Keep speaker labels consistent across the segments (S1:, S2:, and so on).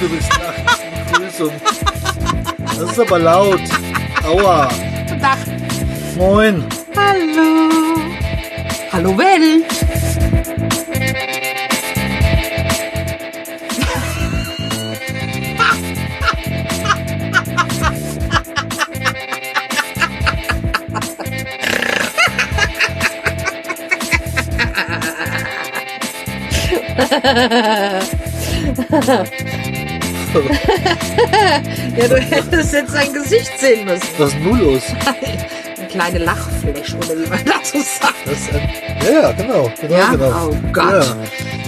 S1: du bist nach Begrüßung. Das ist aber laut. Aua.
S2: Guten Tag.
S1: Moin.
S2: Hallo. Hallo Welt. Ja, du hättest jetzt sein Gesicht sehen müssen.
S1: Was ist denn los?
S2: Eine kleine Lachfläche, oder wie man dazu sagt.
S1: Das ein, ja, ja, genau. genau,
S2: Ja?
S1: genau.
S2: Oh Gott.
S1: Ja,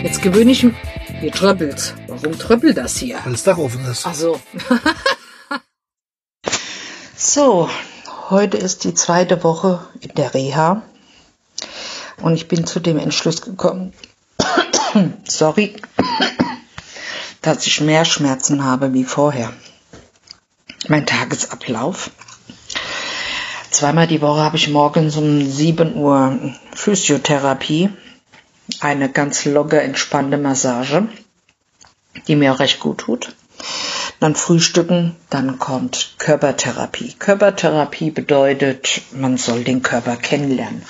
S2: Jetzt gewöhne ich mich. Hier tröppelt. Warum tröppelt das hier?
S1: weil das Dach offen ist.
S2: Ach so. so, heute ist die zweite Woche in der Reha. Und ich bin zu dem Entschluss gekommen, sorry, dass ich mehr Schmerzen habe wie vorher. Mein Tagesablauf. Zweimal die Woche habe ich morgens um 7 Uhr Physiotherapie. Eine ganz locker, entspannte Massage, die mir auch recht gut tut. Dann Frühstücken, dann kommt Körpertherapie. Körpertherapie bedeutet, man soll den Körper kennenlernen.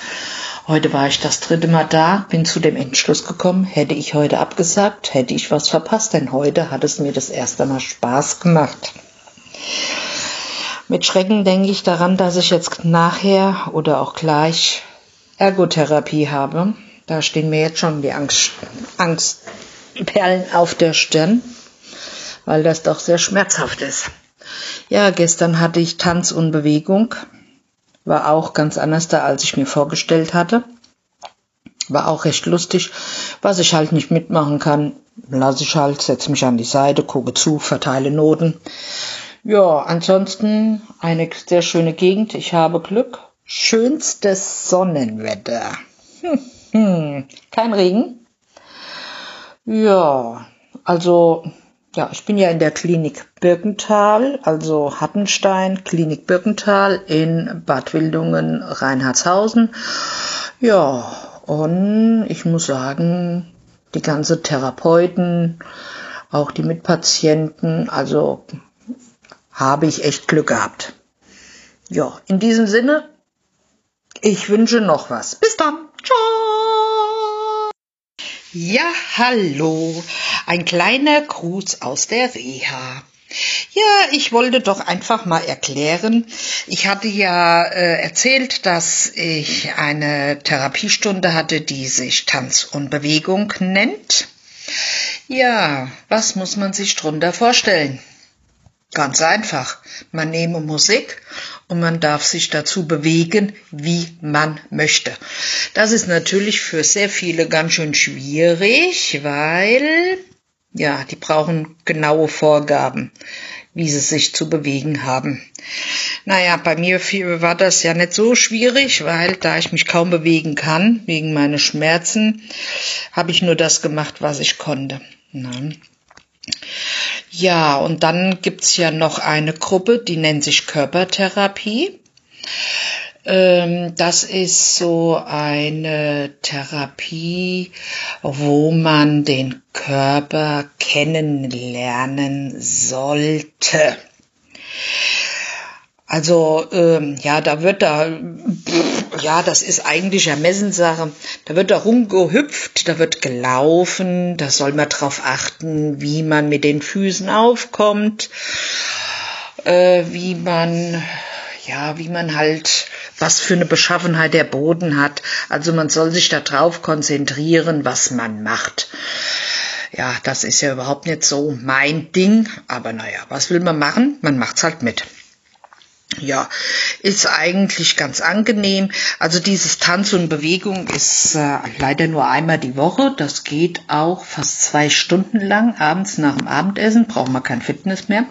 S2: Heute war ich das dritte Mal da, bin zu dem Entschluss gekommen, hätte ich heute abgesagt, hätte ich was verpasst, denn heute hat es mir das erste Mal Spaß gemacht. Mit Schrecken denke ich daran, dass ich jetzt nachher oder auch gleich Ergotherapie habe. Da stehen mir jetzt schon die Angst, Angstperlen auf der Stirn, weil das doch sehr schmerzhaft ist. Ja, gestern hatte ich Tanz und Bewegung. War auch ganz anders da, als ich mir vorgestellt hatte. War auch recht lustig. Was ich halt nicht mitmachen kann, lasse ich halt, setze mich an die Seite, gucke zu, verteile Noten. Ja, ansonsten eine sehr schöne Gegend. Ich habe Glück. Schönstes Sonnenwetter. Hm, hm. Kein Regen. Ja, also, ja, ich bin ja in der Klinik Birkental, also Hattenstein, Klinik Birkental in Bad Wildungen, Reinhardshausen. Ja, und ich muss sagen, die ganze Therapeuten, auch die Mitpatienten, also habe ich echt Glück gehabt. Ja, in diesem Sinne, ich wünsche noch was. Bis dann. Ciao. Ja, hallo. Ein kleiner Gruß aus der Reha. Ja, ich wollte doch einfach mal erklären. Ich hatte ja äh, erzählt, dass ich eine Therapiestunde hatte, die sich Tanz und Bewegung nennt. Ja, was muss man sich drunter vorstellen? Ganz einfach. Man nehme Musik und man darf sich dazu bewegen, wie man möchte. Das ist natürlich für sehr viele ganz schön schwierig, weil, ja, die brauchen genaue Vorgaben, wie sie sich zu bewegen haben. Naja, bei mir war das ja nicht so schwierig, weil da ich mich kaum bewegen kann, wegen meiner Schmerzen, habe ich nur das gemacht, was ich konnte. Na. Ja, und dann gibt's ja noch eine Gruppe, die nennt sich Körpertherapie. Ähm, das ist so eine Therapie, wo man den Körper kennenlernen sollte. Also ähm, ja, da wird da, ja, das ist eigentlich Ermessenssache. Da wird da rumgehüpft, da wird gelaufen, da soll man drauf achten, wie man mit den Füßen aufkommt, äh, wie man, ja, wie man halt, was für eine Beschaffenheit der Boden hat. Also man soll sich da drauf konzentrieren, was man macht. Ja, das ist ja überhaupt nicht so mein Ding, aber naja, was will man machen? Man macht's halt mit. Ja, ist eigentlich ganz angenehm. Also dieses Tanz und Bewegung ist äh, leider nur einmal die Woche. Das geht auch fast zwei Stunden lang. Abends nach dem Abendessen braucht man kein Fitness mehr.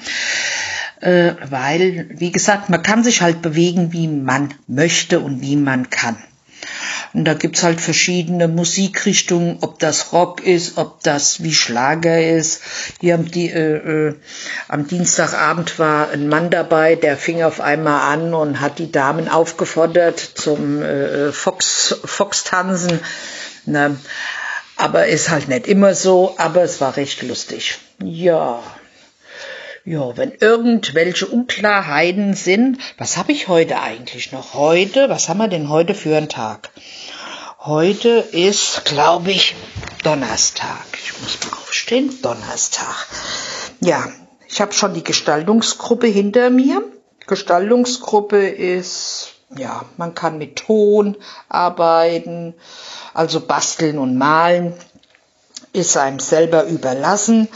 S2: Äh, weil, wie gesagt, man kann sich halt bewegen, wie man möchte und wie man kann. Und da gibt's halt verschiedene Musikrichtungen, ob das Rock ist, ob das wie Schlager ist. Hier am, die, äh, äh, am Dienstagabend war ein Mann dabei, der fing auf einmal an und hat die Damen aufgefordert zum äh, Fox, Fox-Tanzen. Ne? Aber ist halt nicht immer so, aber es war recht lustig. Ja, Ja, wenn irgendwelche Unklarheiten sind, was habe ich heute eigentlich noch? Heute, was haben wir denn heute für einen Tag? Heute ist, glaube ich, Donnerstag. Ich muss mal aufstehen. Donnerstag. Ja, ich habe schon die Gestaltungsgruppe hinter mir. Gestaltungsgruppe ist, ja, man kann mit Ton arbeiten, also basteln und malen ist einem selber überlassen,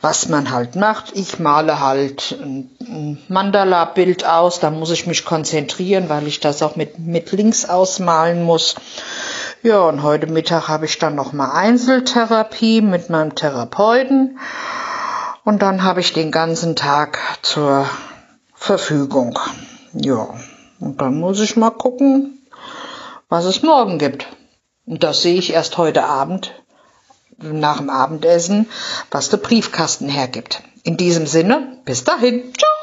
S2: was man halt macht. Ich male halt ein Mandala-Bild aus, da muss ich mich konzentrieren, weil ich das auch mit, mit links ausmalen muss. Ja, und heute Mittag habe ich dann nochmal Einzeltherapie mit meinem Therapeuten. Und dann habe ich den ganzen Tag zur Verfügung. Ja, und dann muss ich mal gucken, was es morgen gibt. Und das sehe ich erst heute Abend nach dem Abendessen, was der Briefkasten hergibt. In diesem Sinne, bis dahin. Ciao.